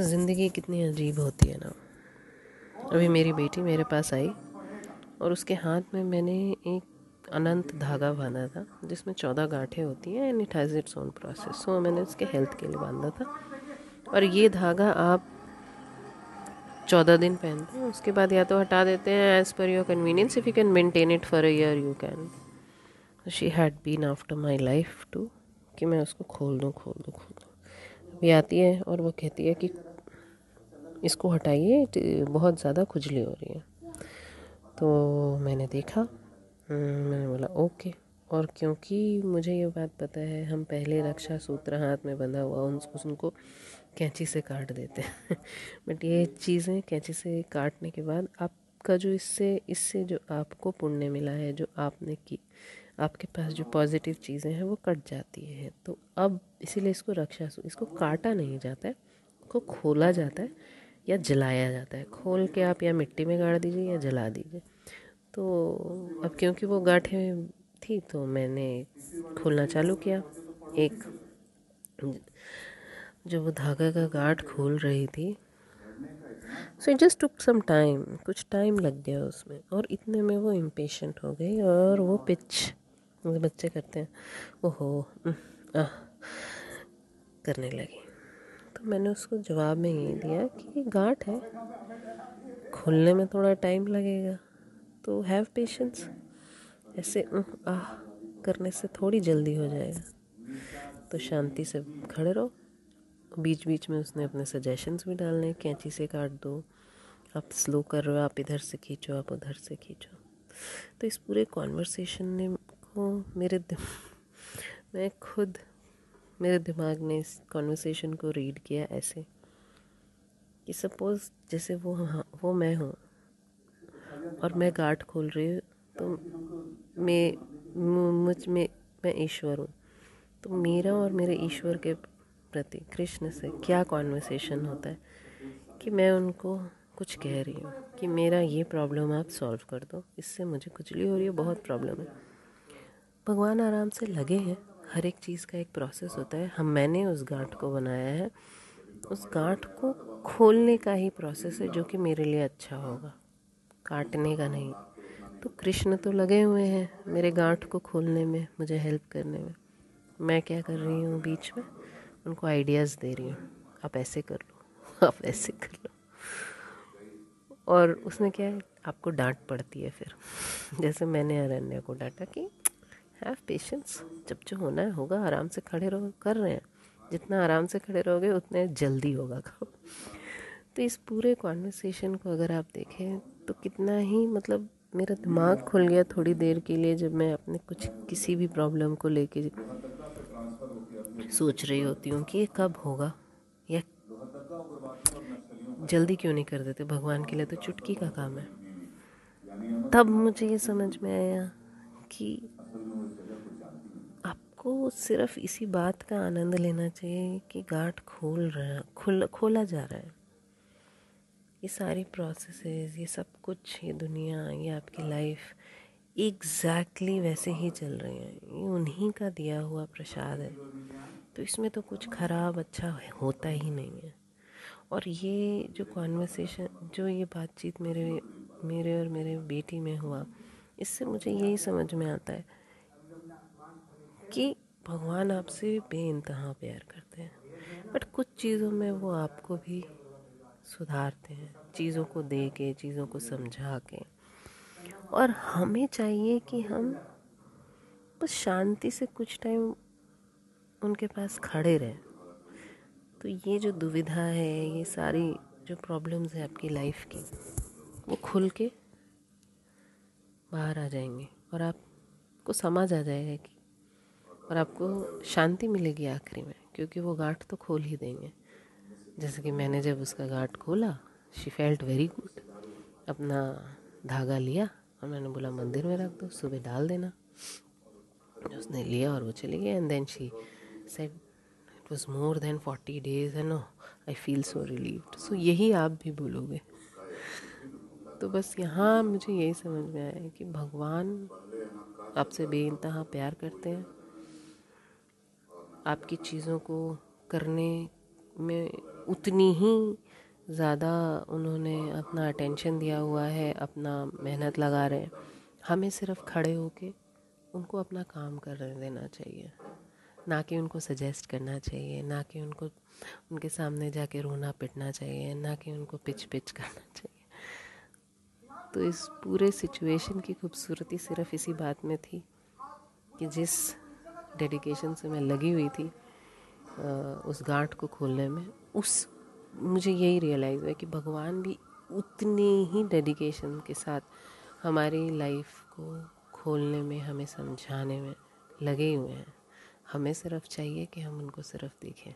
ज़िंदगी कितनी अजीब होती है ना। अभी मेरी बेटी मेरे पास आई और उसके हाथ में मैंने एक अनंत धागा बांधा था, जिसमें चौदह गांठें होती हैं and it has its own process so मैंने उसके हेल्थ के लिए बांधा था। और ये धागा आप चौदह दिन पहनते हैं, उसके बाद या तो हटा देते हैं as per your convenience if you can maintain it for a year you can she had been after my life too कि मैं उसको खोल दूँ खोल दूँ, खोल अभी आती है और वो कहती है कि इसको हटाइए बहुत ज़्यादा खुजली हो रही है। तो मैंने देखा हम्म, मैंने बोला ओके। और क्योंकि मुझे ये बात पता है हम पहले रक्षा सूत्र हाथ में बंधा हुआ उन उनको कैंची से काट देते हैं। बट ये चीज़ें कैंची से काटने के बाद आपका जो इससे इससे जो आपको पुण्य मिला है, जो आपने की, आपके पास जो पॉजिटिव चीज़ें हैं, वो कट जाती हैं। तो अब इसीलिए इसको रक्षा इसको काटा नहीं जाता है, इसको खोला जाता है या जलाया जाता है। खोल के आप या मिट्टी में गाड़ दीजिए या जला दीजिए। तो अब क्योंकि वो गांठें थी तो मैंने खोलना चालू किया। एक जो वो धागा का गाठ खोल रही थी so it just took some time कुछ टाइम लग गया उसमें। और इतने में वो इम्पेशेंट हो गई और वो पिच बच्चे करते हैं। ओहो आ, करने लगी। तो मैंने उसको जवाब में ये दिया कि गांठ है। खुलने में थोड़ा टाइम लगेगा। तो हैव पेशेंस ऐसे आह करने से थोड़ी जल्दी हो जाएगा। तो शांति से खड़े रहो। बीच बीच में उसने अपने सजेशंस भी डालने कैंची से काट दो, आप स्लो कर रहे हो, आप इधर से खींचो, आप उधर से खींचो। तो इस पूरे कॉन्वर्सेशन ने को मेरे मैं खुद, मेरे दिमाग ने इस कॉन्वर्सेशन को रीड किया ऐसे कि सपोज़ जैसे वो हाँ वो मैं हूँ और मैं गाठ खोल रही हूँ तो मैं, मुझमें, मैं ईश्वर हूँ। तो मेरा और मेरे ईश्वर के प्रति, कृष्ण से क्या कॉन्वर्सेशन होता है? कि मैं उनको कुछ कह रही हूँ कि मेरा ये प्रॉब्लम आप सॉल्व कर दो, इससे मुझे खुजली हो रही है, बहुत प्रॉब्लम है। भगवान आराम से लगे हैं। हर एक चीज़ का एक प्रोसेस होता है। हम, मैंने उस गांठ को बनाया है। उस गांठ को खोलने का ही प्रोसेस है जो कि मेरे लिए अच्छा होगा। काटने का नहीं। तो कृष्ण तो लगे हुए हैं मेरे गांठ को खोलने में, मुझे हेल्प करने में। मैं क्या कर रही हूँ बीच में? उनको आइडियाज़ दे रही हूँ। आप ऐसे कर लो, आप ऐसे कर लो। और उसमें क्या है, आपको डांट पड़ती है फिर। जैसे मैंने अरण्य को डांटा कि हैव पेशेंस जब जो होना है होगा, आराम से खड़े रहो, कर रहे हैं। जितना आराम से खड़े रहोगे, उतने जल्दी होगा काम। तो इस पूरे कॉन्वर्सेशन को अगर आप देखें तो कितना ही मतलब मेरा दिमाग खुल गया थोड़ी देर के लिए जब मैं अपने कुछ किसी भी प्रॉब्लम को लेके सोच रही होती हूँ कि ये कब होगा? या जल्दी क्यों नहीं कर देते? भगवान के लिए तो चुटकी का काम है। तब मुझे ये समझ में आया कि आपको सिर्फ़ इसी बात का आनंद लेना चाहिए कि गांठ खोल रहा खुल, खोला जा रहा है। ये सारी प्रोसेसेस ये सब कुछ, ये दुनिया, ये आपकी लाइफ एग्जैक्टली वैसे ही चल रहे हैं। ये उन्हीं का दिया हुआ प्रसाद है। तो इसमें तो कुछ ख़राब अच्छा होता ही नहीं है। और ये जो कॉन्वर्सेशन जो ये बातचीत मेरे मेरे और मेरे बेटी में हुआ, इससे मुझे यही समझ में आता है कि भगवान आपसे बे इंतहा प्यार करते हैं। बट कुछ चीज़ों में वो आपको भी सुधारते हैं। चीज़ों को दे के चीज़ों को समझा के। और हमें चाहिए कि हम बस शांति से कुछ टाइम उनके पास खड़े रहें। तो ये जो दुविधा है, ये सारी जो प्रॉब्लम्स है आपकी लाइफ की, वो खुल के बाहर आ जाएँगे और आपको समझ आ जाएगा कि और आपको शांति मिलेगी आखिरी में, क्योंकि वो गांठ तो खोल ही देंगे। जैसे कि मैंने जब उसका गांठ खोला शी फेल्ट वेरी गुड अपना धागा लिया और मैंने बोला, मंदिर में रख दो, सुबह डाल देना। उसने लिया और वो चली गई। And then she said it was more than forty days है no? I feel so relieved so यही आप भी बोलोगे। तो बस यहाँ मुझे यही समझ में आया कि भगवान आपसे बेइंतहा प्यार करते हैं। आपकी चीज़ों को करने में उतनी ही ज़्यादा उन्होंने अपना अटेंशन दिया हुआ है, अपना मेहनत लगा रहे हैं। हमें सिर्फ़ खड़े होके उनको अपना काम कर देना चाहिए। ना कि उनको सजेस्ट करना चाहिए, ना कि उनको, उनके सामने जाके रोना पिटना चाहिए, ना कि उनको पिच पिच करना चाहिए। तो इस पूरे सिचुएशन की खूबसूरती सिर्फ़ इसी बात में थी कि जिस डेडिकेशन से मैं लगी हुई थी उस गांठ को खोलने में, उस मुझे यही रियलाइज़ हुआ कि भगवान भी उतने ही डेडिकेशन के साथ हमारी लाइफ को खोलने में, हमें समझाने में लगे हुए हैं। हमें सिर्फ़ चाहिए कि हम उनको सिर्फ़ देखें।